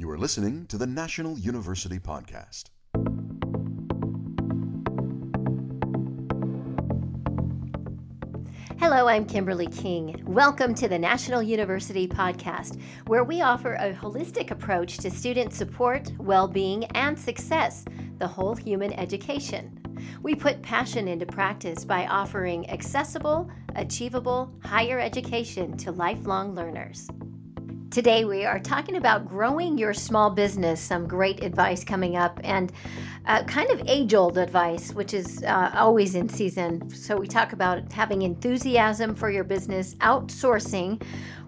You are listening to the National University Podcast. Hello, I'm Kimberly King. Welcome to the National University Podcast, where we offer a holistic approach to student support, well being, and success, the whole human education. We put passion into practice by offering accessible, achievable higher education to lifelong learners. Today, we are talking about growing your small business. Some great advice coming up, and uh, kind of age old advice, which is uh, always in season. So, we talk about having enthusiasm for your business, outsourcing,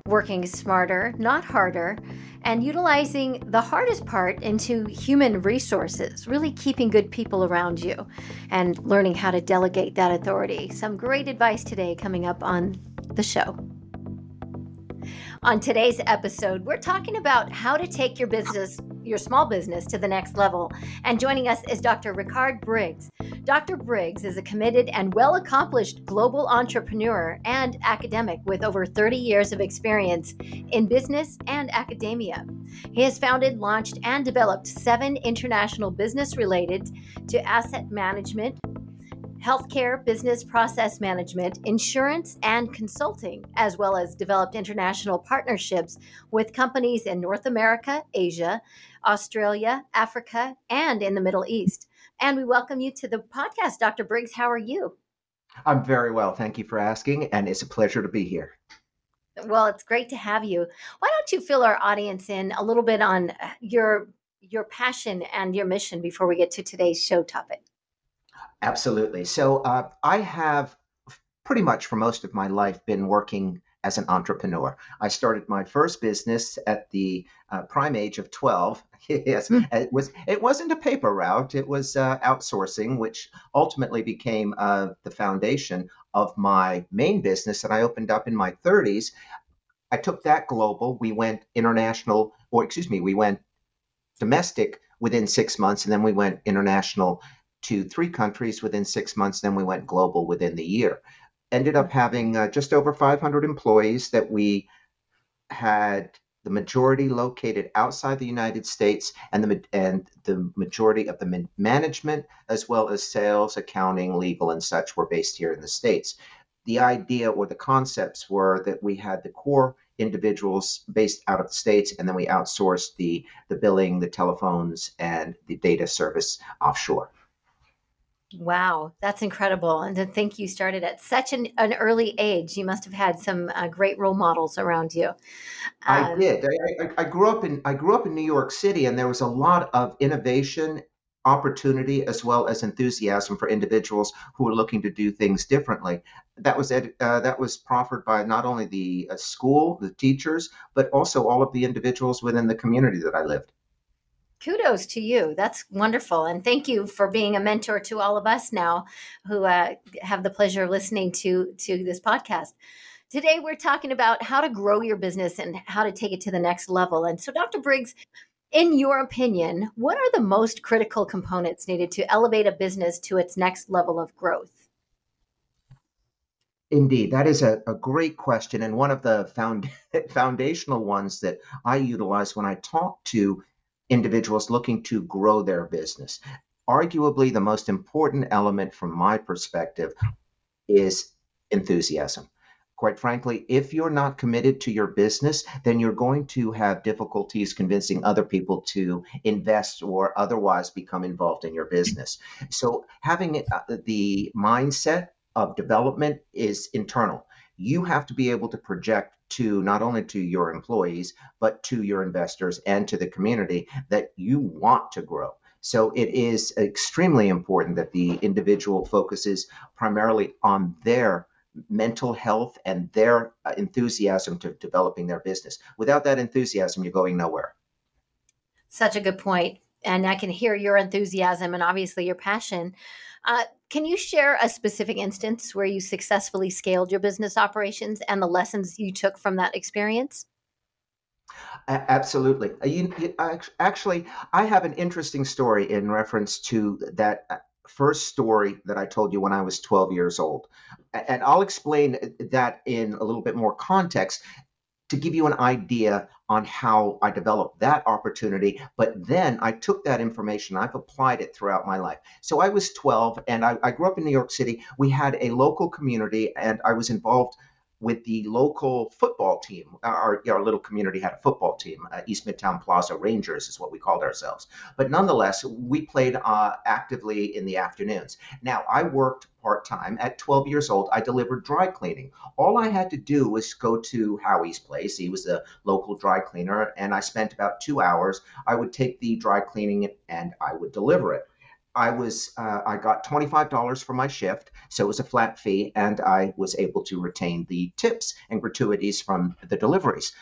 working smarter, not harder, and utilizing the hardest part into human resources, really keeping good people around you and learning how to delegate that authority. Some great advice today coming up on the show. On today's episode, we're talking about how to take your business, your small business, to the next level. And joining us is Dr. Rickard Briggs. Dr. Briggs is a committed and well accomplished global entrepreneur and academic with over 30 years of experience in business and academia. He has founded, launched, and developed seven international business related to asset management, healthcare, business process management, insurance, and consulting, as well as developed international partnerships with companies in North America, Asia, Australia, Africa, and in the Middle East. And we welcome you to the podcast, Dr. Briggs. How are you? I'm very well. Thank you for asking, and it's a pleasure to be here. Well, it's great to have you. Why don't you fill our audience in a little bit on uh, your your passion and your mission before we get to today's show topic? Absolutely. So uh, I have pretty much for most of my life been working as an entrepreneur. I started my first business at the uh, prime age of 12. yes, mm. it was it wasn't a paper route, it was uh, outsourcing which ultimately became uh, the foundation of my main business that I opened up in my 30s. I took that global. We went international or excuse me, we went domestic within 6 months and then we went international to three countries within six months. Then we went global within the year. Ended up having uh, just over 500 employees that we had the majority located outside the United States, and the and the majority of the management, as well as sales, accounting, legal, and such, were based here in the states. The idea or the concepts were that we had the core individuals based out of the states, and then we outsourced the the billing, the telephones, and the data service offshore. Wow, that's incredible. And to think you started at such an, an early age, you must have had some uh, great role models around you. Um, I did. I, I, I, grew up in I grew up in New York City, and there was a lot of innovation, opportunity, as well as enthusiasm for individuals who were looking to do things differently. That was ed, uh, that was proffered by not only the uh, school, the teachers, but also all of the individuals within the community that I lived kudos to you. That's wonderful. And thank you for being a mentor to all of us now who uh, have the pleasure of listening to, to this podcast. Today, we're talking about how to grow your business and how to take it to the next level. And so, Dr. Briggs, in your opinion, what are the most critical components needed to elevate a business to its next level of growth? Indeed, that is a, a great question, and one of the found, foundational ones that I utilize when I talk to individuals looking to grow their business. Arguably, the most important element from my perspective is enthusiasm. Quite frankly, if you're not committed to your business, then you're going to have difficulties convincing other people to invest or otherwise become involved in your business. So, having uh, the mindset of development is internal. You have to be able to project to not only to your employees but to your investors and to the community that you want to grow. So it is extremely important that the individual focuses primarily on their mental health and their uh, enthusiasm to developing their business. Without that enthusiasm you're going nowhere. Such a good point and i can hear your enthusiasm and obviously your passion uh, can you share a specific instance where you successfully scaled your business operations and the lessons you took from that experience? Absolutely. Uh, actually, I have an interesting story in reference to that uh, first story that I told you when I was 12 years old. And I'll explain that in a little bit more context to give you an idea on how I developed that opportunity. But then I took that information, I've applied it throughout my life. So I was 12 and I, I grew up in New York City. We had a local community and I was involved with the local football team. Our, our little community had a football team. Uh, East Midtown Plaza Rangers is what we called ourselves. But nonetheless, we played uh, actively in the afternoons. Now, I worked part time. At 12 years old, I delivered dry cleaning. All I had to do was go to Howie's place. He was a local dry cleaner, and I spent about two hours. I would take the dry cleaning and I would deliver it. I was uh, I got twenty five dollars for my shift, so it was a flat fee, and I was able to retain the tips and gratuities from the deliveries.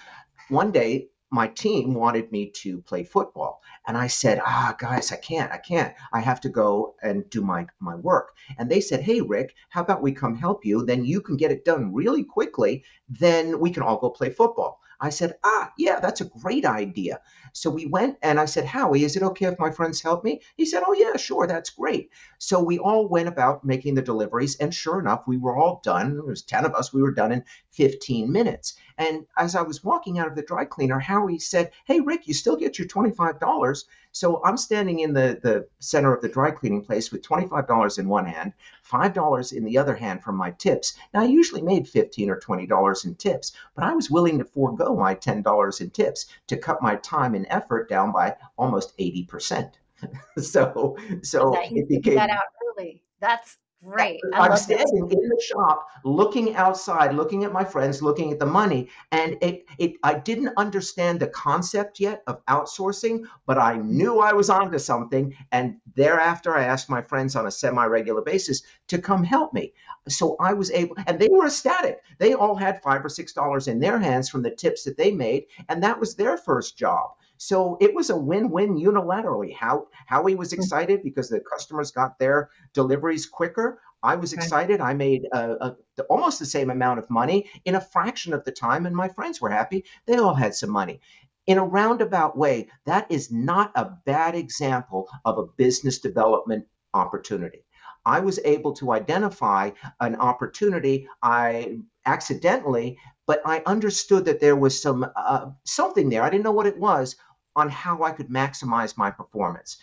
One day, my team wanted me to play football, and I said, "Ah, guys, I can't, I can't. I have to go and do my my work." And they said, "Hey, Rick, how about we come help you? Then you can get it done really quickly. Then we can all go play football." I said, ah, yeah, that's a great idea. So we went and I said, Howie, is it okay if my friends help me? He said, oh, yeah, sure, that's great. So we all went about making the deliveries. And sure enough, we were all done. There was 10 of us. We were done in 15 minutes. And as I was walking out of the dry cleaner, Howie said, hey, Rick, you still get your $25. So I'm standing in the, the center of the dry cleaning place with $25 in one hand, $5 in the other hand from my tips. Now, I usually made 15 or $20 in tips, but I was willing to forego my $10 in tips to cut my time and effort down by almost 80%. so, so it became that out early. That's Right. I am standing in the shop, looking outside, looking at my friends, looking at the money, and it, it I didn't understand the concept yet of outsourcing, but I knew I was onto something. And thereafter, I asked my friends on a semi-regular basis to come help me. So I was able, and they were ecstatic. They all had five or six dollars in their hands from the tips that they made, and that was their first job. So it was a win-win unilaterally. How Howie was hmm. excited because the customers got their deliveries quicker. I was excited. I made a, a, almost the same amount of money in a fraction of the time, and my friends were happy. They all had some money. In a roundabout way, that is not a bad example of a business development opportunity. I was able to identify an opportunity. I accidentally, but I understood that there was some uh, something there. I didn't know what it was, on how I could maximize my performance.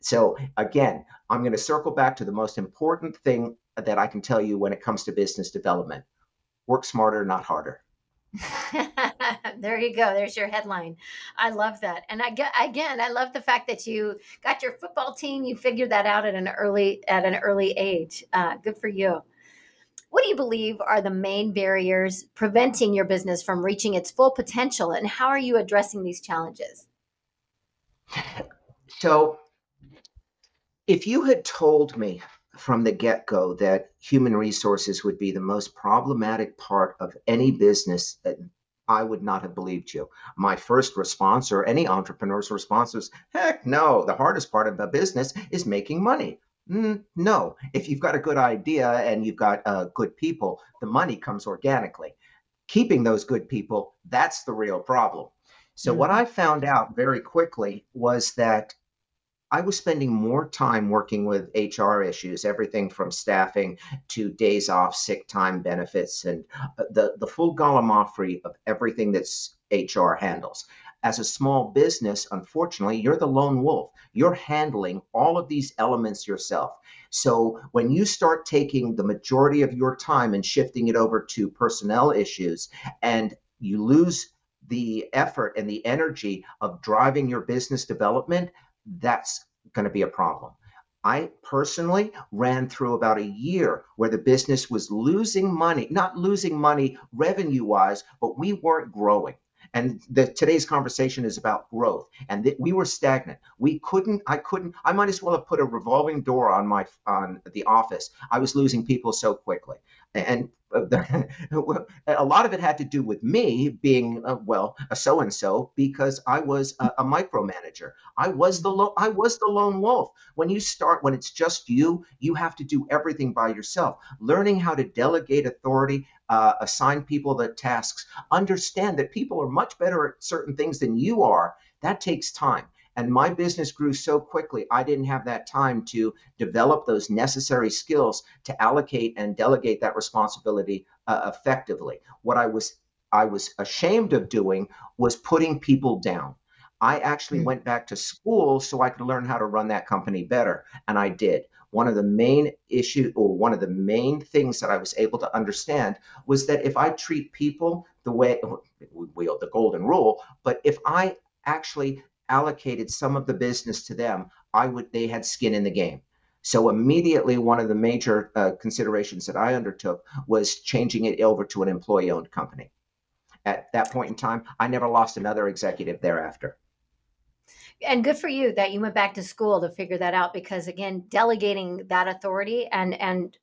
So, again, I'm going to circle back to the most important thing that I can tell you when it comes to business development work smarter, not harder. there you go. There's your headline. I love that. And I get again, I love the fact that you got your football team. You figured that out at an early at an early age. Uh, good for you. What do you believe are the main barriers preventing your business from reaching its full potential, and how are you addressing these challenges? So, if you had told me from the get go that human resources would be the most problematic part of any business, I would not have believed you. My first response, or any entrepreneur's response, was heck no, the hardest part of a business is making money. Mm, no, if you've got a good idea and you've got uh, good people, the money comes organically. Keeping those good people, that's the real problem. So, mm-hmm. what I found out very quickly was that I was spending more time working with HR issues, everything from staffing to days off, sick time benefits, and uh, the, the full gallimaufry of everything that's HR handles. As a small business, unfortunately, you're the lone wolf. You're handling all of these elements yourself. So when you start taking the majority of your time and shifting it over to personnel issues and you lose the effort and the energy of driving your business development, that's going to be a problem. I personally ran through about a year where the business was losing money, not losing money revenue wise, but we weren't growing. And the, today's conversation is about growth. And th- we were stagnant. We couldn't. I couldn't. I might as well have put a revolving door on my on the office. I was losing people so quickly. And a lot of it had to do with me being uh, well a so and so because I was a, a micromanager. I was the lo- I was the lone wolf. When you start when it's just you, you have to do everything by yourself. Learning how to delegate authority, uh, assign people the tasks, understand that people are much better at certain things than you are. That takes time. And my business grew so quickly, I didn't have that time to develop those necessary skills to allocate and delegate that responsibility uh, effectively. What I was I was ashamed of doing was putting people down. I actually mm. went back to school so I could learn how to run that company better, and I did. One of the main issue or one of the main things that I was able to understand, was that if I treat people the way we the golden rule, but if I actually allocated some of the business to them, I would they had skin in the game. So immediately, one of the major uh, considerations that I undertook was changing it over to an employee-owned company. At that point in time, I never lost another executive thereafter and good for you that you went back to school to figure that out because again delegating that authority and and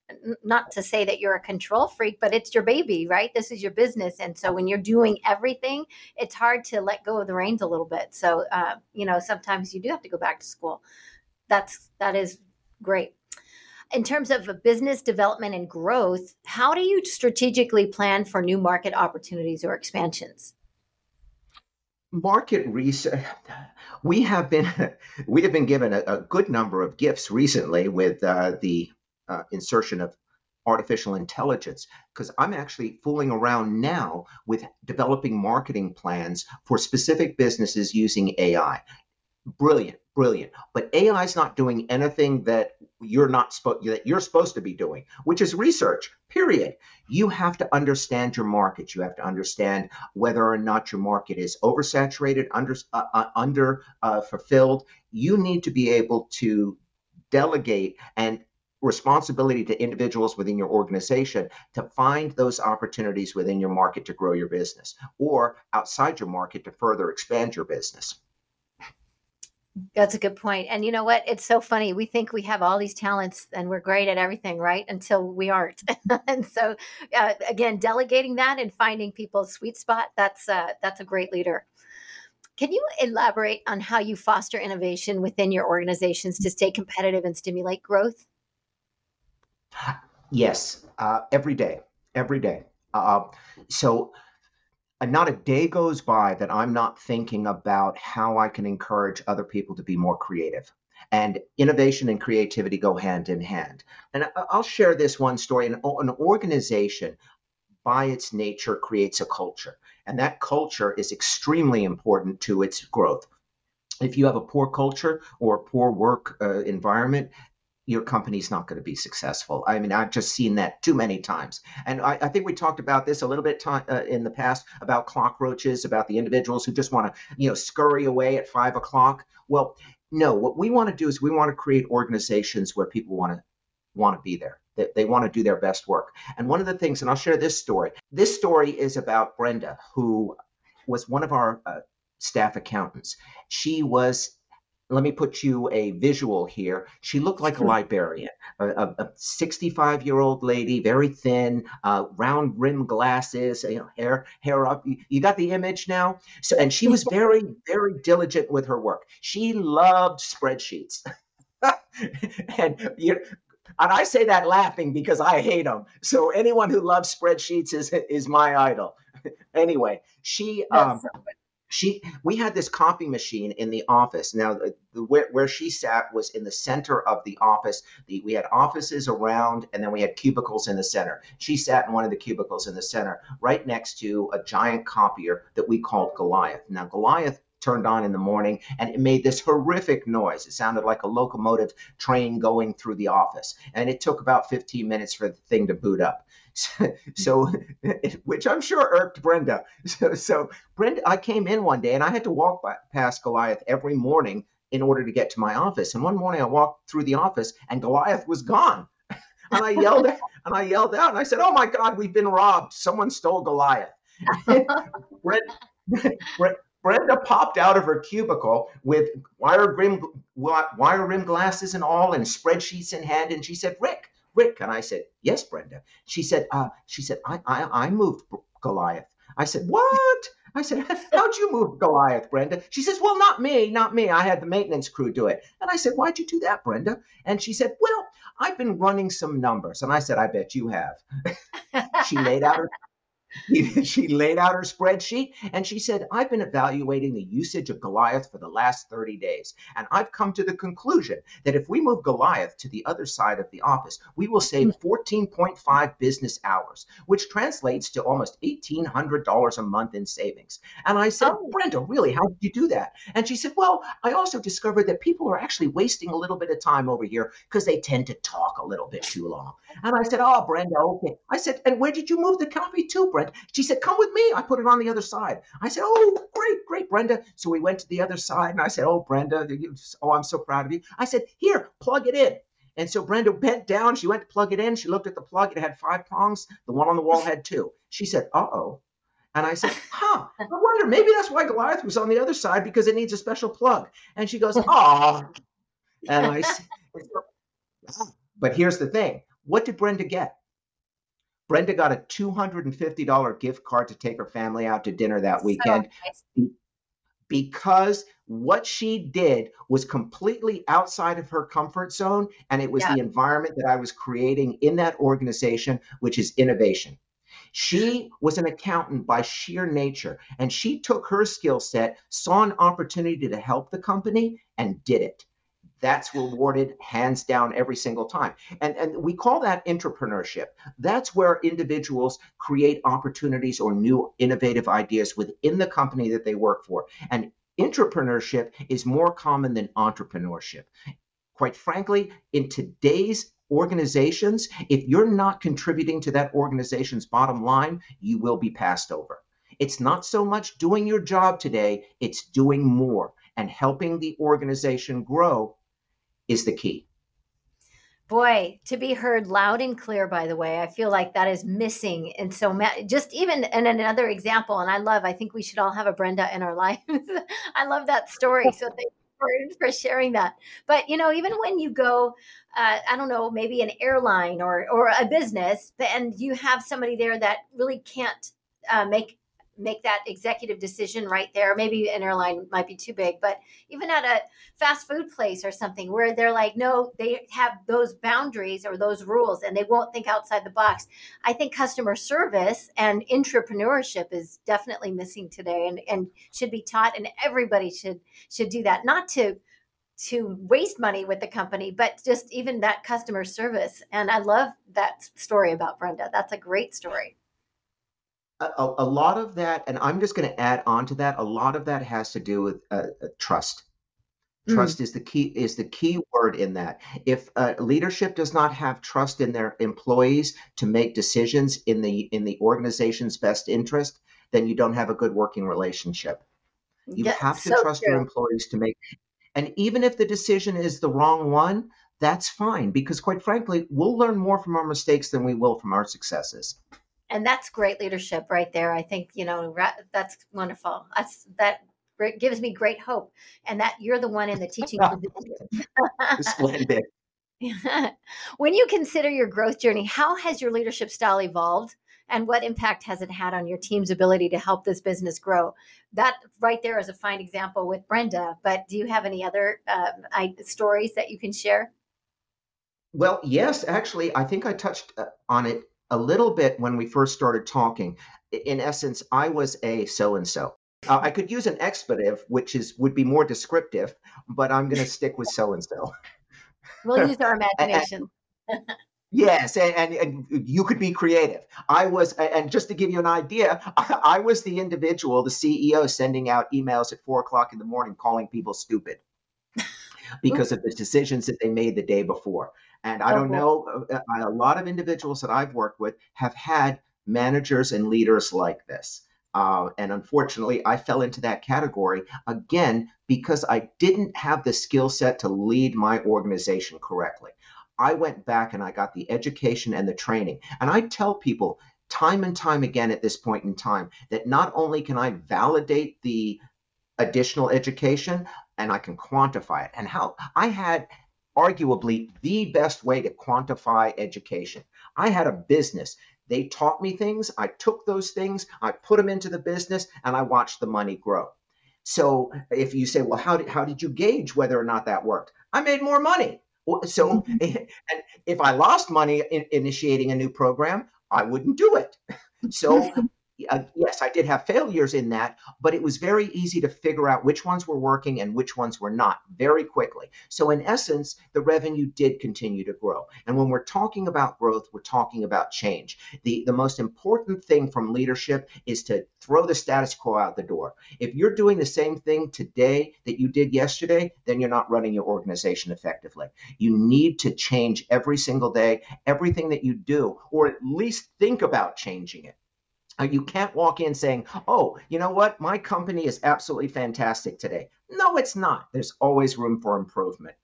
not to say that you're a control freak but it's your baby right? This is your business. And so when you're doing everything it's hard to let go of the reins a little bit. So uh, you know sometimes you do have to go back to school. That's that is great. In terms of business development and growth how do you strategically plan for new market opportunities or expansions market research we have been we have been given a, a good number of gifts recently with uh, the uh, insertion of artificial intelligence because i'm actually fooling around now with developing marketing plans for specific businesses using ai brilliant brilliant. But ai is not doing anything that you're not supposed that you're supposed to be doing which is research period. You have to understand your market. You have to understand whether or not your market is oversaturated under uh, uh, under uh, fulfilled. You need to be able to delegate and responsibility to individuals within your organization to find those opportunities within your market to grow your business or outside your market to further expand your business that's a good point. And you know what? It's so funny. We think we have all these talents and we're great at everything, right? Until we aren't. and so, uh, again, delegating that and finding people's sweet spot, that's uh, that's a great leader. Can you elaborate on how you foster innovation within your organizations to stay competitive and stimulate growth? Yes, uh, every day, every day. Uh, so not a day goes by that I'm not thinking about how I can encourage other people to be more creative. And innovation and creativity go hand in hand. And I'll share this one story. An, an organization, by its nature, creates a culture. And that culture is extremely important to its growth if you have a poor culture or a poor work uh, environment, your company's not going to be successful. I mean, I've just seen that too many times. And I, I think we talked about this a little bit uh, in the past about cockroaches, about the individuals who just want to, you know, scurry away at five o'clock. Well, no, what we want to do is we want to create organizations where people want to want to be there. They, they want to do their best work. And one of the things, and I'll share this story. This story is about Brenda, who was one of our uh, staff accountants. She was let me put you a visual here. She looked like a librarian, a 65 year old lady, very thin, uh, round rim glasses, you know, hair hair up. You, you, got the image now. So, and she was very very diligent with her work. She loved spreadsheets, and you. And I say that laughing because I hate them. So anyone who loves spreadsheets is is my idol. anyway, she um, she we had this copy machine in the office. Now the, the, where, where she sat was in the center of the office. The, we had offices around and then we had cubicles in the center. She sat in one of the cubicles in the center right next to a giant copier that we called goliath. Now goliath turned on in the morning and it made this horrific noise. It sounded like a locomotive train going through the office. And it took about 15 minutes for the thing to boot up. so, which I'm sure irked Brenda. So, so Brenda, I came in one day and I had to walk by, past Goliath every morning in order to get to my office. And one morning I walked through the office and Goliath was gone. and I yelled and I yelled out and I said, "Oh my God, we've been robbed! Someone stole Goliath." Brenda, Brenda popped out of her cubicle with wire rim, wire rim glasses and all, and spreadsheets in hand, and she said, "Rick, Rick. And I said, Yes, Brenda. She said, uh, she said, I, I, I moved Goliath. I said, What? I said, How'd you move Goliath, Brenda? She says, Well, not me, not me. I had the maintenance crew do it. And I said, Why'd you do that, Brenda? And she said, Well, I've been running some numbers. And I said, I bet you have. she laid out her she laid out her spreadsheet and she said, I've been evaluating the usage of Goliath for the last 30 days. And I've come to the conclusion that if we move Goliath to the other side of the office, we will save hmm. 14.5 business hours, which translates to almost $1,800 a month in savings. And I said, oh. Brenda, really, how did you do that? And she said, Well, I also discovered that people are actually wasting a little bit of time over here because they tend to talk a little bit too long. And I said, ah, Oh, Brenda, okay. I said, And where did you move the copy to, Brenda? She said, Come with me. I put it on the other side. I said, Oh, great, great, Brenda. So we went to the other side and I said, Oh, Brenda, oh, I'm so proud of you. I said, Here, plug it in. And so Brenda bent down. She went to plug it in. She looked at the plug. It had five prongs. The one on the wall had two. She said, Uh oh. And I said, Huh, I wonder, maybe that's why Goliath was on the other side because it needs a special plug. And she goes, Oh. And I said, But here's the thing what did Brenda get? Brenda got a $250 gift card to take her family out to dinner that weekend so nice. because what she did was completely outside of her comfort zone. And it was yeah. the environment that I was creating in that organization, which is innovation. She mm-hmm. was an accountant by sheer nature, and she took her skill set, saw an opportunity to help the company, and did it that's rewarded hands down every single time. And, and we call that intrapreneurship. That's where individuals create opportunities or new innovative ideas within the company that they work for. And entrepreneurship is more common than entrepreneurship. Quite frankly, in today's organizations, if you're not contributing to that organization's bottom line, you will be passed over. It's not so much doing your job today, it's doing more and helping the organization grow is the key. Boy, to be heard loud and clear, by the way, I feel like that is missing. And so, just even and another example, and I love, I think we should all have a Brenda in our lives. I love that story. So, thank you for, for sharing that. But, you know, even when you go, uh, I don't know, maybe an airline or, or a business, and you have somebody there that really can't uh, make make that executive decision right there. Maybe an airline might be too big, but even at a fast food place or something where they're like, no, they have those boundaries or those rules and they won't think outside the box. I think customer service and entrepreneurship is definitely missing today and, and should be taught and everybody should should do that. Not to to waste money with the company, but just even that customer service. And I love that story about Brenda. That's a great story a, a lot of that, and I'm just going to add on to that. A lot of that has to do with uh, uh trust. Mm. Trust mm. is the key is the key word in that. If uh, leadership does not have trust in their employees to make decisions in the in the organization's best interest, then you don't have a good working relationship. You yeah, have to so trust true. your employees to make. And even if the decision is the wrong one, that's fine because quite frankly, we'll learn more from our mistakes than we will from our successes and that's great leadership right there. I think you know that's wonderful. That's that gives me great hope, and that you're the one in the teaching. Splendid. when you consider your growth journey, how has your leadership style evolved? And what impact has it had on your team's ability to help this business grow? That right there is a fine example with Brenda. But do you have any other uh, stories that you can share? Well, yes, actually, I think I touched uh, on it a little bit when we first started talking. In essence, I was a so and so. I could use an expletive, which is would be more descriptive, but I'm going to stick with so and so. We'll use our imagination. yes, and, and, and, you could be creative. I was, and just to give you an idea, I, I was the individual, the CEO, sending out emails at four o'clock in the morning, calling people stupid because of the decisions that they made the day before. And I don't know, uh, uh, a lot of individuals that I've worked with have had managers and leaders like this. Uh, and unfortunately, I fell into that category again because I didn't have the skill set to lead my organization correctly. I went back and I got the education and the training. And I tell people time and time again at this point in time that not only can I validate the additional education and I can quantify it and how I had arguably the best way to quantify education. I had a business. They taught me things. I took those things, I put them into the business, and I watched the money grow. So if you say, well, how did, how did you gauge whether or not that worked? I made more money. So mm-hmm. and if I lost money in initiating a new program, I wouldn't do it. So uh, yes, I did have failures in that, but it was very easy to figure out which ones were working and which ones were not very quickly. So, in essence, the revenue did continue to grow. And when we're talking about growth, we're talking about change. The, the most important thing from leadership is to throw the status quo out the door. If you're doing the same thing today that you did yesterday, then you're not running your organization effectively. You need to change every single day, everything that you do, or at least think about changing it. Uh, you can't walk in saying, oh, you know what? My company is absolutely fantastic today. No, it's not. There's always room for improvement.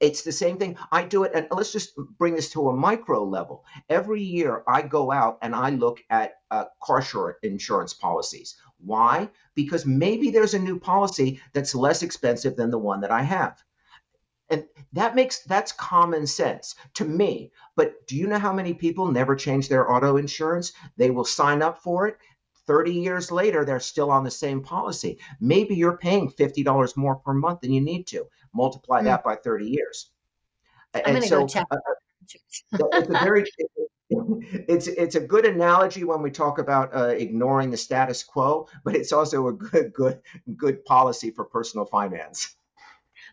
It's the same thing. I do it, and let's just bring this to a micro level. Every year, I go out and I look at uh, car insurance policies. Why? Because maybe there's a new policy that's less expensive than the one that I have. And that makes that's common sense to me. But do you know how many people never change their auto insurance? They will sign up for it. 30 years later, they're still on the same policy. Maybe you're paying $50 more per month than you need to. Multiply mm. that by 30 years. I'm going to so, go check. Uh, uh it's a very it's it's a good analogy when we talk about uh, ignoring the status quo, but it's also a good good good policy for personal finance.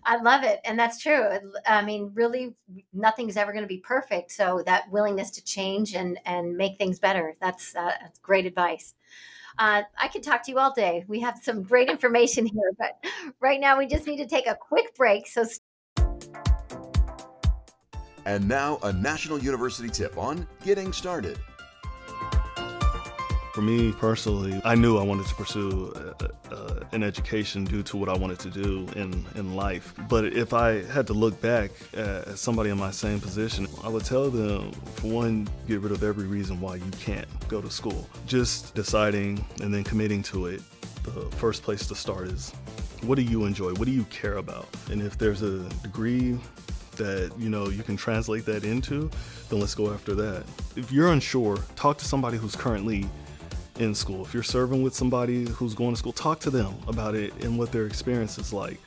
I love it. And that's true. I mean, really, nothing's ever going to be perfect. So that willingness to change and, and make things better, that's, uh, that's great advice. Uh, I could talk to you all day. We have some great information here, but right now we just need to take a quick break. So, and now a National University tip on getting started. For me personally, I knew I wanted to pursue uh, uh, an education due to what I wanted to do in, in life. But if I had to look back at somebody in my same position, I would tell them, for one, get rid of every reason why you can't go to school. Just deciding and then committing to it. The first place to start is what do you enjoy? What do you care about? And if there's a degree that you know you can translate that into, then let's go after that. If you're unsure, talk to somebody who's currently in school. If you're serving with somebody who's going to school, talk to them about it and what their experience is like.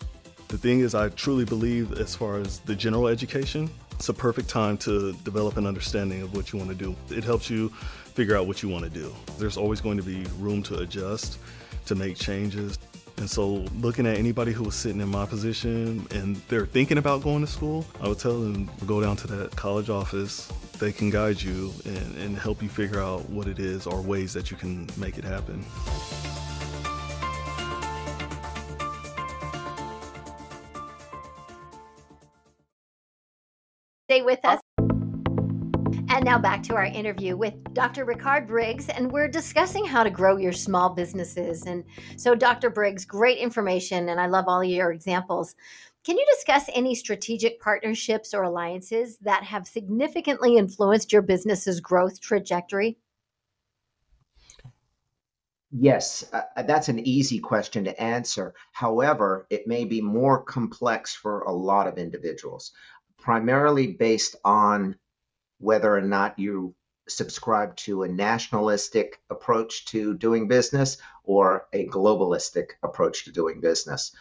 The thing is, I truly believe, as far as the general education, it's a perfect time to develop an understanding of what you want to do. It helps you figure out what you want to do. There's always going to be room to adjust, to make changes. And so, looking at anybody who was sitting in my position and they're thinking about going to school, I would tell them go down to that college office, they can guide you and, and help you figure out what it is or ways that you can make it happen. Stay with us. And now back to our interview with Dr. Rickard Briggs, and we're discussing how to grow your small businesses. And so, Dr. Briggs, great information, and I love all your examples. Can you discuss any strategic partnerships or alliances that have significantly influenced your business's growth trajectory? Yes, uh, uh, that's an easy question to answer. However, it may be more complex for a lot of individuals, primarily based on whether or not you subscribe to a nationalistic approach to doing business or a globalistic approach to doing business.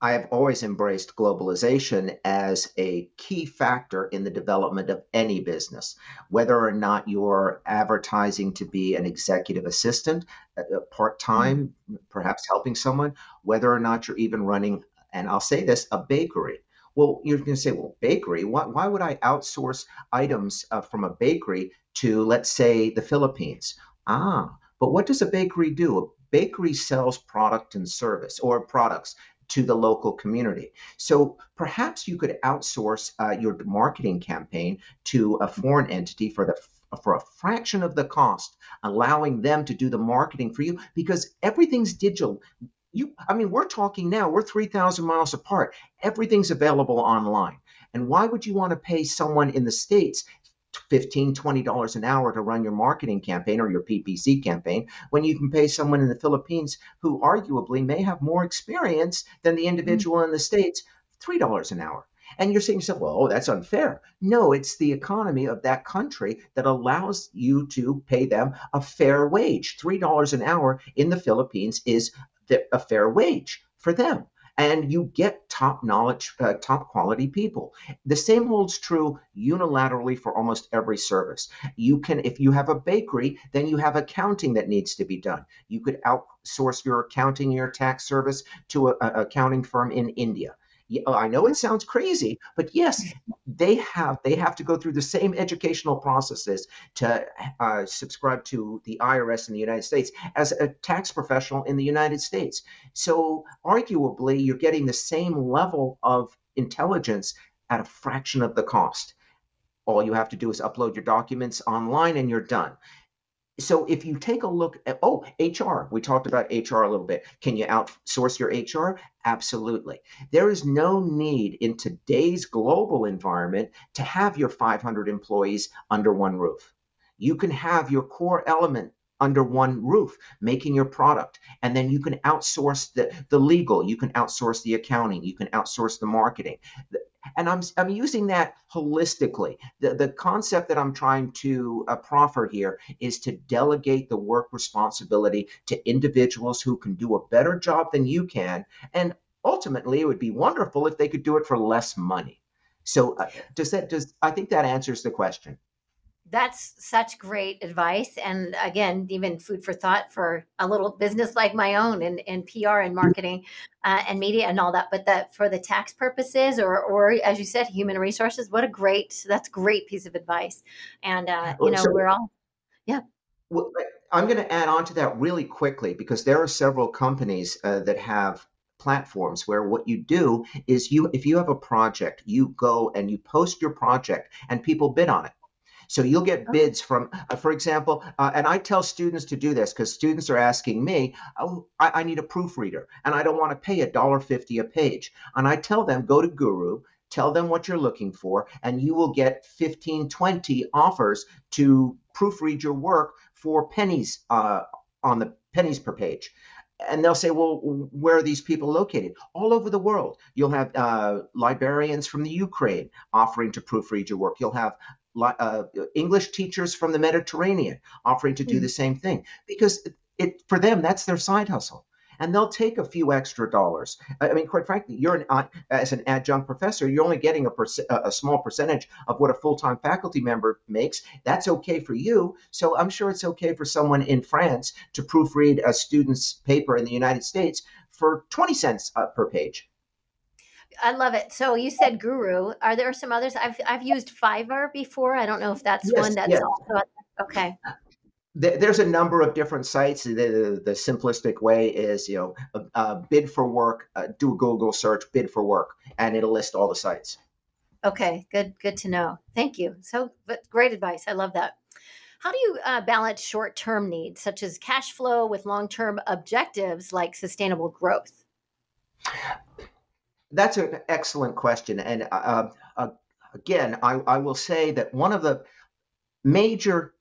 I have always embraced globalization as a key factor in the development of any business, whether or not you're advertising to be an executive assistant, uh, uh, part time, mm-hmm. perhaps helping someone, whether or not you're even running, and I'll say this, a bakery. Well, you're going to say, well, bakery, why, why would I outsource items uh, from a bakery to, let's say, the Philippines? Ah, but what does a bakery do? A bakery sells product and service or products to the local community. So perhaps you could outsource uh, your marketing campaign to a foreign entity for the for a fraction of the cost, allowing them to do the marketing for you because everything's digital. You, I mean, we're talking now. We're three thousand miles apart. Everything's available online. And why would you want to pay someone in the states 15 20 dollars an hour to run your marketing campaign or your ppc campaign when you can pay someone in the philippines who arguably may have more experience than the individual mm-hmm. in the states three dollars an hour and you're saying to yourself, well, oh, that's unfair. No, it's the economy of that country that allows you to pay them a fair wage. $3 an hour in the Philippines is a fair wage for them and you get top knowledge, uh, top quality people. The same holds true unilaterally for almost every service. You can, if you have a bakery, then you have accounting that needs to be done. You could outsource your accounting, your tax service to an accounting firm in India. Oh, I know it sounds crazy, but yes, they have they have to go through the same educational processes to uh, subscribe to the IRS in the United States as a tax professional in the United States. So arguably, you're getting the same level of intelligence at a fraction of the cost. All you have to do is upload your documents online and you're done so if you take a look at oh hr we talked about hr a little bit. Can you outsource your hr absolutely. There is no need in today's global environment to have your 500 employees under one roof. You can have your core element under one roof making your product and then you can outsource the, the legal you can outsource the accounting you can outsource the marketing and I'm, I'm using that holistically. The, the concept that I'm trying to uh, proffer here is to delegate the work responsibility to individuals who can do a better job than you can. And ultimately, it would be wonderful if they could do it for less money. So, uh, does that, does, I think that answers the question that's such great advice. And again even food for thought for a little business like my own in, in pr and marketing uh, and media and all that. But that for the tax purposes or or as you said human resources what a great that's great piece of advice. And uh, you know so, we're all yeah. Well, i'm going to add on to that really quickly because there are several companies uh, that have platforms where what you do is you if you have a project you go and you post your project and people bid on it so you'll get oh. bids from, uh, for example, uh, and I tell students to do this because students are asking me, oh, I, I need a proofreader and I don't want to pay a dollar fifty a page. And I tell them, go to Guru, tell them what you're looking for, and you will get 15, 20 offers to proofread your work for pennies uh, on the pennies per page and they'll say, well, where are these people located? All over the world. You'll have uh, librarians from the Ukraine offering to proofread your work. You'll have uh, English teachers from the Mediterranean offering to do mm-hmm. the same thing because it for them that's their side hustle and they'll take a few extra dollars. I mean, quite frankly, you're an uh, as an adjunct professor, you're only getting a, perc- a small percentage of what a full time faculty member makes. That's okay for you. So I'm sure it's okay for someone in France to proofread a student's paper in the United States for 20 cents uh, per page. I love it. So you said Guru. Are there some others? I've I've used Fiverr before. I don't know if that's yes, one that's yes. also okay. There's a number of different sites. The, the, the simplistic way is, you know, uh, uh, bid for work, uh, do a Google search, bid for work, and it'll list all the sites. Okay, good, good to know. Thank you. So, but great advice. I love that. How do you uh, balance short term needs such as cash flow with long term objectives like sustainable growth? That's an excellent question. And uh, uh, again, I, I will say that one of the major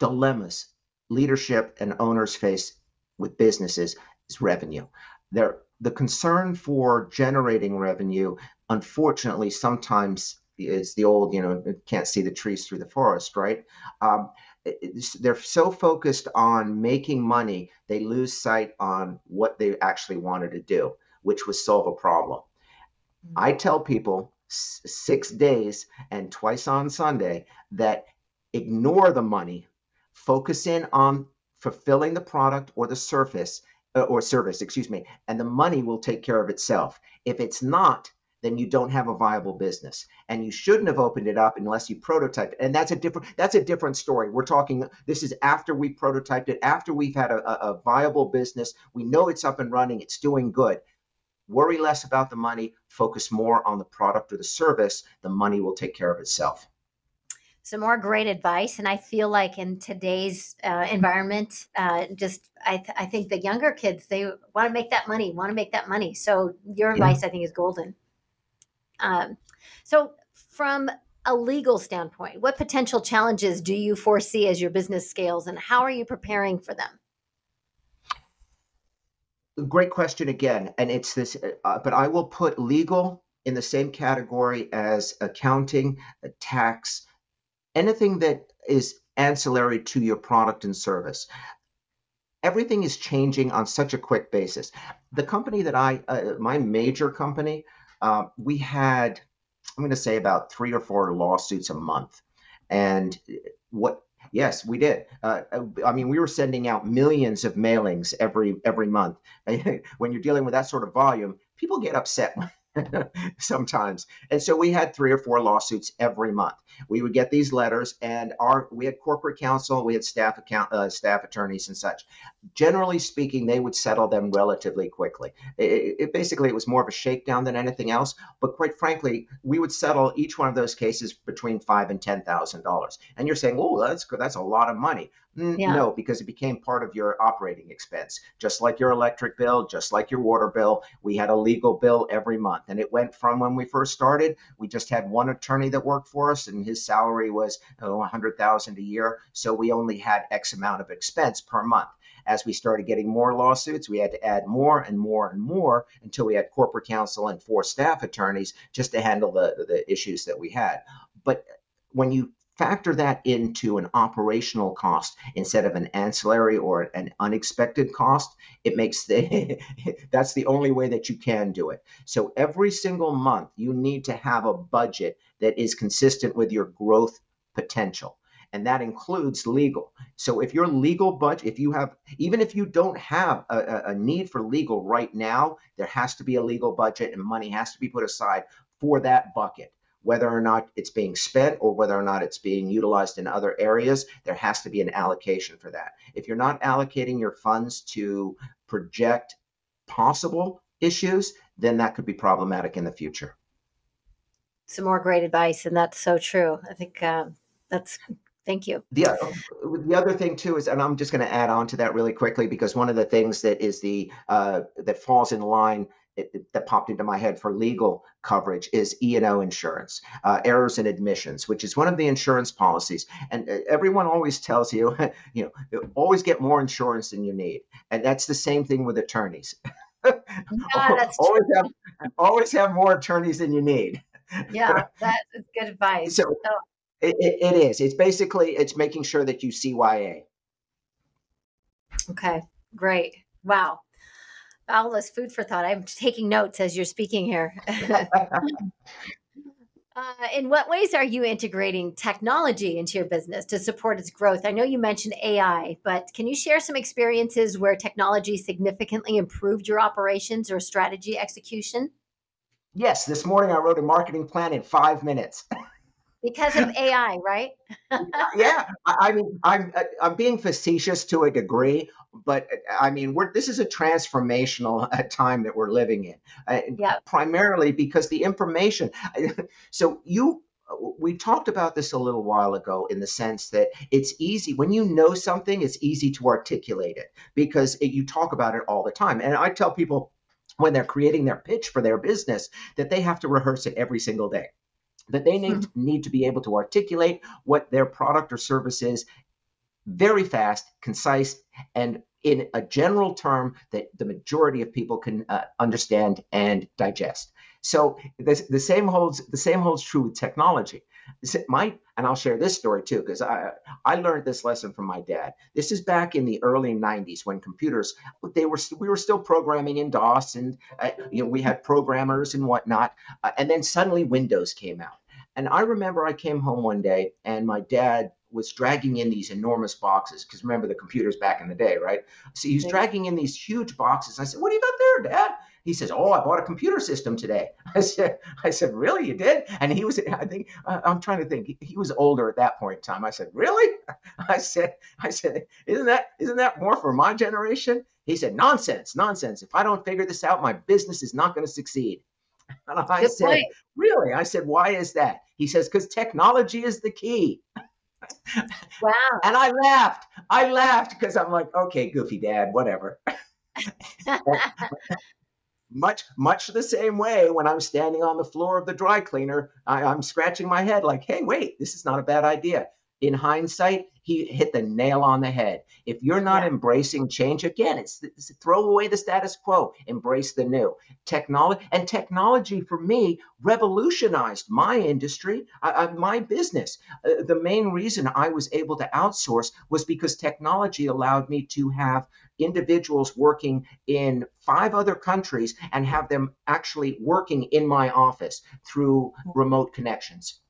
dilemmas leadership and owners face with businesses is revenue. There, the concern for generating revenue, unfortunately, sometimes is the old, you know, can't see the trees through the forest, right? Um, they're so focused on making money, they lose sight on what they actually wanted to do which was solve a problem. Mm-hmm. I tell people s- six days and twice on Sunday that ignore the money, focus in on fulfilling the product or the surface uh, or service, excuse me, and the money will take care of itself. If it's not, then you don't have a viable business and you shouldn't have opened it up unless you prototyped it and that's a different that's a different story we're talking this is after we prototyped it after we've had a, a viable business we know it's up and running it's doing good worry less about the money, focus more on the product or the service, the money will take care of itself. Some more great advice. And I feel like in today's uh, environment, uh, just I, th- I think the younger kids, they want to make that money, want to make that money. So your advice, yeah. I think, is golden. Um, so, from a legal standpoint, what potential challenges do you foresee as your business scales and how are you preparing for them? Great question again, and it's this, uh, but I will put legal in the same category as accounting, uh, tax, anything that is ancillary to your product and service. everything is changing on such a quick basis. The company that I, uh, my major company, uh, we had, I'm going to say about three or four lawsuits a month. And what Yes, we did. Uh, I mean, we were sending out millions of mailings every every month. when you're dealing with that sort of volume, people get upset sometimes. And so we had three or four lawsuits every month. We would get these letters, and our we had corporate counsel, we had staff account uh, staff attorneys and such. Generally speaking, they would settle them relatively quickly. It, it, basically it was more of a shakedown than anything else. But quite frankly, we would settle each one of those cases between five and ten thousand dollars. And you're saying, oh, that's. That's a lot of money. Yeah. No, because it became part of your operating expense, just like your electric bill, just like your water bill. We had a legal bill every month, and it went from when we first started. We just had one attorney that worked for us, and his salary was oh, 100,000 a year, so we only had X amount of expense per month. As we started getting more lawsuits, we had to add more and more and more until we had corporate counsel and four staff attorneys just to handle the, the issues that we had. But when you factor that into an operational cost instead of an ancillary or an unexpected cost it makes the that's the only way that you can do it. So every single month you need to have a budget that is consistent with your growth potential and that includes legal. So if your legal budget if you have even if you don't have a, a need for legal right now there has to be a legal budget and money has to be put aside for that bucket whether or not it's being spent or whether or not it's being utilized in other areas, there has to be an allocation for that. If you're not allocating your funds to project possible issues, then that could be problematic in the future. Some more great advice, and that's so true. I think um, that's Thank you. The, the other thing too is, and I'm just going to add on to that really quickly because one of the things that is the uh, that falls in line that popped into my head for legal coverage is E&O insurance, uh, errors and omissions, which is one of the insurance policies. And uh, everyone always tells you, you know, always get more insurance than you need. And that's the same thing with attorneys. Yeah, that's always true. have always have more attorneys than you need. Yeah, that's good advice. So, so it, it is. It's basically it's making sure that you CYA. Okay, great. Wow. Boundless food for thought. I'm taking notes as you're speaking here. Uh, in what ways are you integrating technology into your business to support its growth? I know you mentioned AI, but can you share some experiences where technology significantly improved your operations or strategy execution? Yes, this morning I wrote a marketing plan in five minutes. because of AI, right? yeah, I, I, mean, I'm uh, I'm being facetious to a degree, but I mean, we're this is a transformational uh, time that we're living in. Uh, yeah. Primarily because the information. So you. We talked about this a little while ago in the sense that it's easy when you know something, it's easy to articulate it because it, you talk about it all the time. And I tell people when they're creating their pitch for their business that they have to rehearse it every single day that they need, need to be able to articulate what their product or service is very fast, concise, and in a general term that the majority of people can uh, understand and digest. So the, the same holds the same holds true with technology. My and I'll share this story too because I I learned this lesson from my dad. This is back in the early '90s when computers they were we were still programming in DOS and uh, you know we had programmers and whatnot, uh, and then suddenly Windows came out. And I remember I came home one day and my dad was dragging in these enormous boxes because remember the computers back in the day, right? So he's dragging in these huge boxes. I said, "What do you got there, Dad?" He says, "Oh, I bought a computer system today." I said, "I said, really? You did?" And he was, I think, uh, I'm trying to think. He, he, was older at that point in time. I said, "Really?" I said, "I said, isn't that isn't that more for my generation?" He said, "Nonsense, nonsense. If I don't figure this out, my business is not going to succeed." And I Good said, point. Really? I said, Why is that? He says, Because technology is the key. Wow. and I laughed. I laughed because I'm like, okay, goofy dad, whatever. much much the same way when I'm standing on the floor of the dry cleaner, I, I'm scratching my head like, hey, wait, this is not a bad idea. In hindsight, he hit the nail on the head. If you're not yeah. embracing change, again, it's, it's throw away the status quo, embrace the new technology. And technology for me revolutionized my industry, I, I, my business. Uh, the main reason I was able to outsource was because technology allowed me to have individuals working in five other countries and have them actually working in my office through mm. remote connections.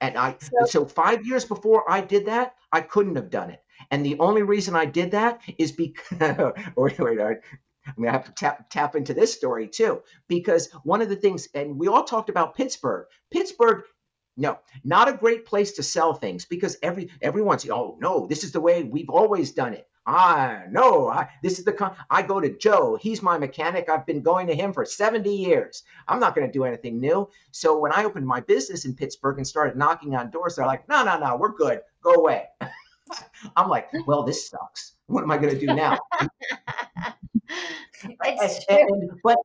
And I so, so five years before I did that, I couldn't have done it. And the only reason I did that is because wait, wait, wait, I'm gonna have to tap tap into this story too, because one of the things, and we all talked about Pittsburgh. Pittsburgh, no, not a great place to sell things because every everyone's oh no, this is the way we've always done it. I know. I, this is the con- I go to Joe. He's my mechanic. I've been going to him for 70 years. I'm not going to do anything new. So when I opened my business in Pittsburgh and started knocking on doors, they're like, "No, no, no, we're good. Go away." I'm like, "Well, this sucks. What am I going to do now?" and, and, but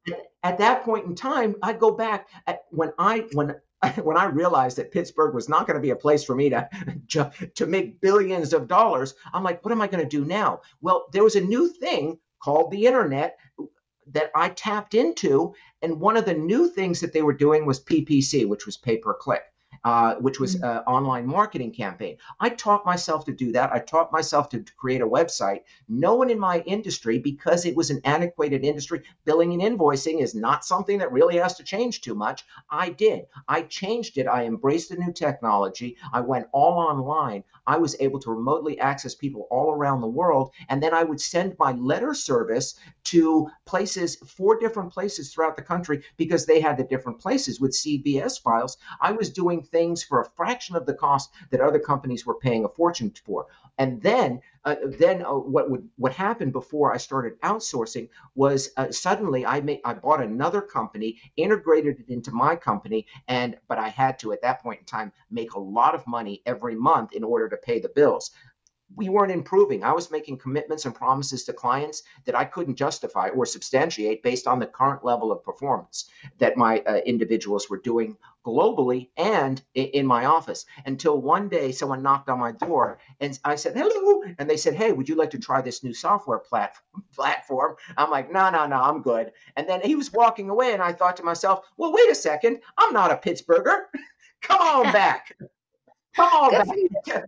at that point in time, I go back at, when I when when I realized that Pittsburgh was not going to be a place for me to, to make billions of dollars, I'm like, what am I going to do now? Well, there was a new thing called the internet that I tapped into. And one of the new things that they were doing was PPC, which was pay per click uh, which was an mm-hmm. online marketing campaign. I taught myself to do that. I taught myself to, to create a website. No one in my industry, because it was an antiquated industry, billing and invoicing is not something that really has to change too much. I did. I changed it. I embraced the new technology. I went all online. I was able to remotely access people all around the world. And then I would send my letter service to places, four different places throughout the country, because they had the different places with CBS files. I was doing things for a fraction of the cost that other companies were paying a fortune for. And then, uh, then uh, what would what happened before I started outsourcing was uh, suddenly I made I bought another company, integrated it into my company, and but I had to at that point in time make a lot of money every month in order to pay the bills we weren't improving. I was making commitments and promises to clients that I couldn't justify or substantiate based on the current level of performance that my uh, individuals were doing globally and in my office until one day someone knocked on my door and I said, hello. And they said, hey, would you like to try this new software plat- platform? I'm like, no, no, no, I'm good. And then he was walking away and I thought to myself, well, wait a second. I'm not a Pittsburgher. Come on back. Come on back.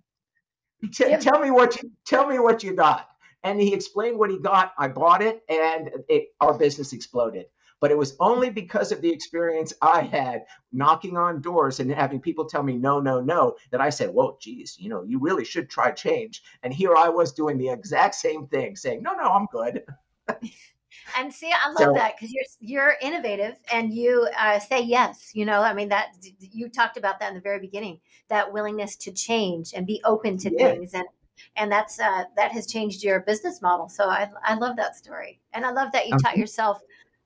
T- yep. Tell me what you tell me what you got. And he explained what he got. I bought it, and it, our business exploded. But it was only because of the experience I had knocking on doors and having people tell me no, no, no that I said, "Well, geez, you know, you really should try change." And here I was doing the exact same thing, saying, "No, no, I'm good." and see i love so, that because you're you're innovative and you uh, say yes you know i mean that you talked about that in the very beginning that willingness to change and be open to yeah. things and and that's uh, that has changed your business model so i, I love that story. And i love that you taught yourself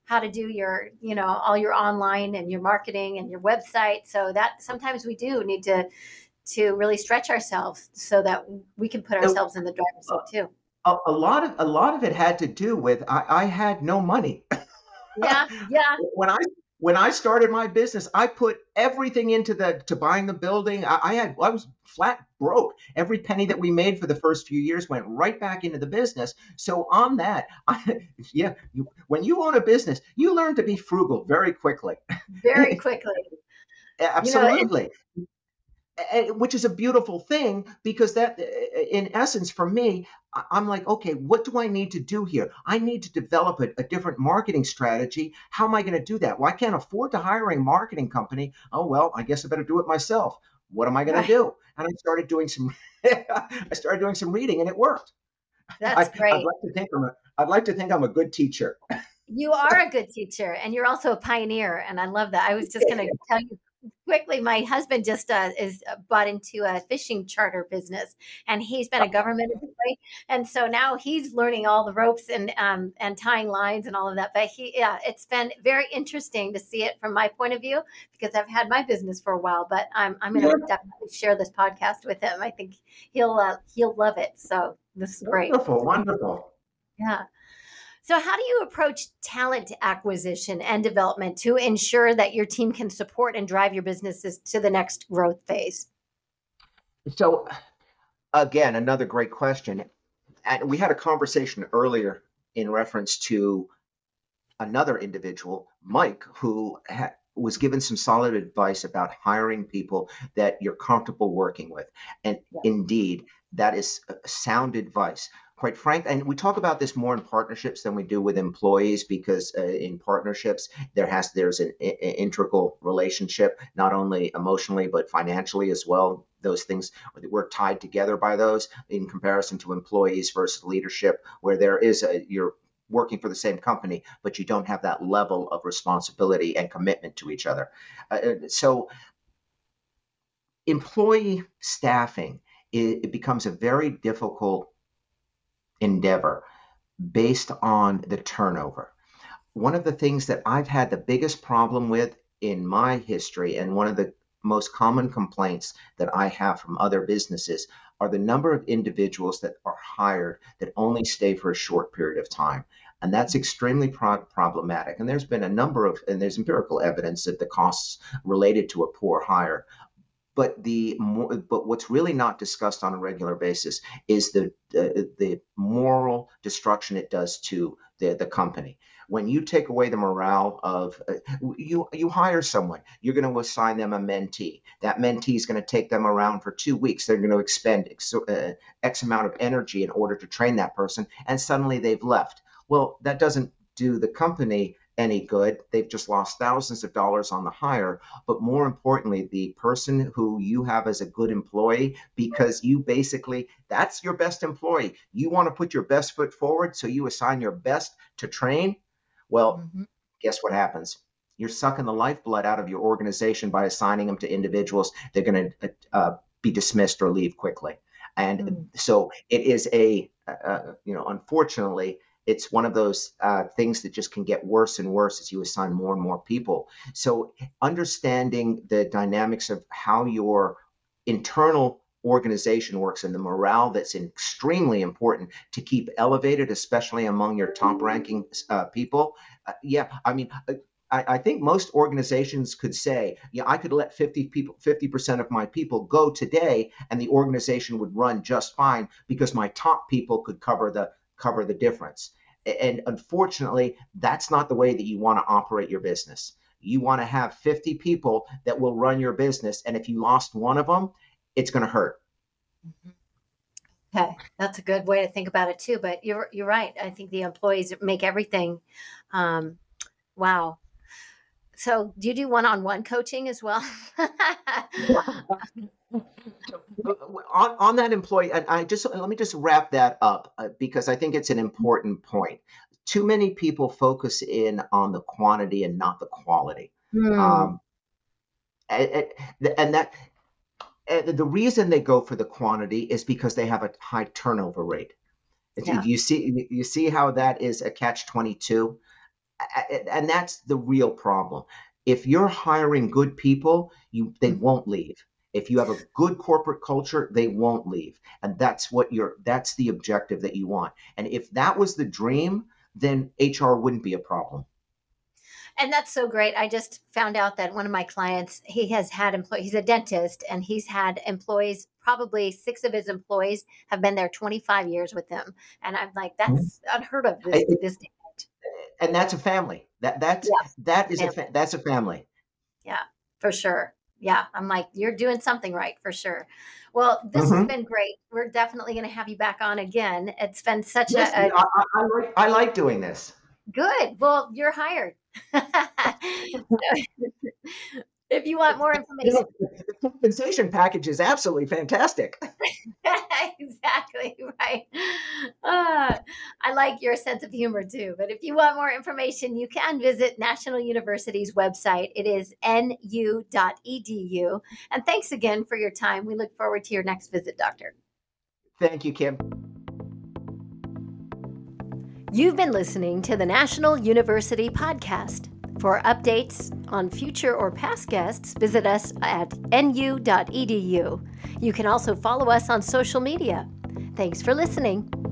how to do your you know all your online and your marketing and your website so that sometimes we do need to to really stretch ourselves so that we can put ourselves in the driver's seat too a, a, lot of a lot of it had to do with I, I had no money. yeah, yeah. when I when I started my business, I put everything into the to buying the building. I, I, had I was flat broke. Every penny that we made for the first few years went right back into the business. So on that, I, yeah, you, when you own a business, you learn to be frugal very quickly. Very quickly. Absolutely. You know, which is a beautiful thing because that uh, in essence for me i'm like okay what do i need to do here? I need to develop a, a different marketing strategy. How am i going to do that? Well i can't afford to hire a marketing company. Oh well i guess i better do it myself. What am i going to do? And i started doing some i started doing some reading and it worked. That's I, great. i'd like to think i'm a i'd like to think i'm a good teacher. You are a good teacher and you're also a pioneer and i love that. I was just going to tell you quickly my husband just uh, is uh, bought into a fishing charter business and he's been a government employee and so now he's learning all the ropes and um, and tying lines and all of that but he yeah it's been very interesting to see it from my point of view because i've had my business for a while but i'm, I'm going to yeah. definitely share this podcast with him. I think he'll uh, he'll love it so this is great. Wonderful wonderful. Yeah so, how do you approach talent acquisition and development to ensure that your team can support and drive your businesses to the next growth phase? So, again, another great question. And we had a conversation earlier in reference to another individual, Mike, who ha- was given some solid advice about hiring people that you're comfortable working with. And yeah. indeed, that is uh, sound advice. Quite frank, and we talk about this more in partnerships than we do with employees because uh, in partnerships there has there's an, integral relationship, not only emotionally but financially as well. Those things we're tied together by those in comparison to employees versus leadership, where there is a you're working for the same company, but you don't have that level of responsibility and commitment to each other. Uh, uh so, employee staffing it, it becomes a very difficult endeavor based on the turnover. One of the things that I've had the biggest problem with in my history, and one of the most common complaints that I have from other businesses are the number of individuals that are hired that only stay for a short period of time. And that's extremely pro- problematic. And there's been a number of, and there's empirical evidence that the costs related to a poor hire. But the but what's really not discussed on a regular basis is the the, the moral destruction it does to the, the company. When you take away the morale of uh, you you hire someone you're going to assign them a mentee. That mentee is going to take them around for two weeks. They're going to expend x, uh, x amount of energy in order to train that person and suddenly they've left. Well that doesn't do the company any good. They've just lost thousands of dollars on the hire. But more importantly, the person who you have as a good employee, because you basically, that's your best employee. You want to put your best foot forward, so you assign your best to train. Well, mm-hmm. guess what happens? You're sucking the lifeblood out of your organization by assigning them to individuals. They're going to uh, be dismissed or leave quickly. And mm-hmm. so it is a, uh, you know, unfortunately, it's one of those uh, things that just can get worse and worse as you assign more and more people. So understanding the dynamics of how your internal organization works and the morale that's extremely important to keep elevated, especially among your top ranking uh, people. Uh, yeah, I mean, uh, I, I, think most organizations could say, yeah, I could let 50 people, 50% of my people go today and the organization would run just fine because my top people could cover the cover the difference. And unfortunately, that's not the way that you want to operate your business. You want to have 50 people that will run your business. And if you lost one of them, it's going to hurt. Mm-hmm. Okay, that's a good way to think about it too. But you're you're right. I think the employees make everything. Um, wow. So, do you do one-on-one coaching as well? on, on that employee, and I just let me just wrap that up uh, because I think it's an important point. Too many people focus in on the quantity and not the quality. Mm. Um, and, and, that and the reason they go for the quantity is because they have a high turnover rate. Yeah. You see, you see how that is a catch twenty two, and that's the real problem. If you're hiring good people, you they mm. won't leave if you have a good corporate culture, they won't leave. And that's what you're that's the objective that you want. And if that was the dream, then HR wouldn't be a problem. And that's so great. I just found out that one of my clients, he has had employees, he's a dentist and he's had employees, probably six of his employees have been there 25 years with him. And I'm like, that's mm-hmm. unheard of this, this And that's a family. That that's yeah. that is family. a that's a family. Yeah, for sure yeah, I'm like, you're doing something right for sure. Well, this mm-hmm. has been great. We're definitely going to have you back on again. It's been such yes, a, a I, I, like, I like doing this. Good. Well, you're hired. if you want more information, the compensation package is absolutely fantastic. exactly right. Uh, I like your sense of humor too. But if you want more information, you can visit National University's website. It is nu.edu. And thanks again for your time. We look forward to your next visit, Doctor. Thank you, Kim. You've been listening to the National University Podcast. For updates on future or past guests, visit us at nu.edu. You can also follow us on social media. Thanks for listening.